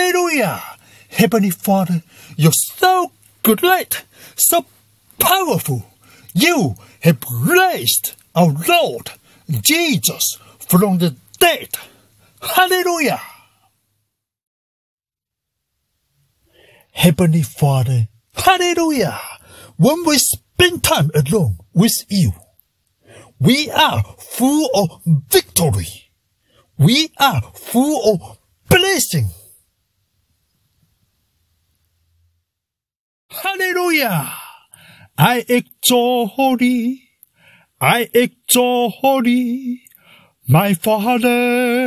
Hallelujah! Heavenly Father, you're so great, so powerful. You have raised our Lord Jesus from the dead. Hallelujah! Heavenly Father, Hallelujah! When we spend time alone with you, we are full of victory. We are full of blessing. Hallelujah! I exalt thee. I exalt thee, my Father.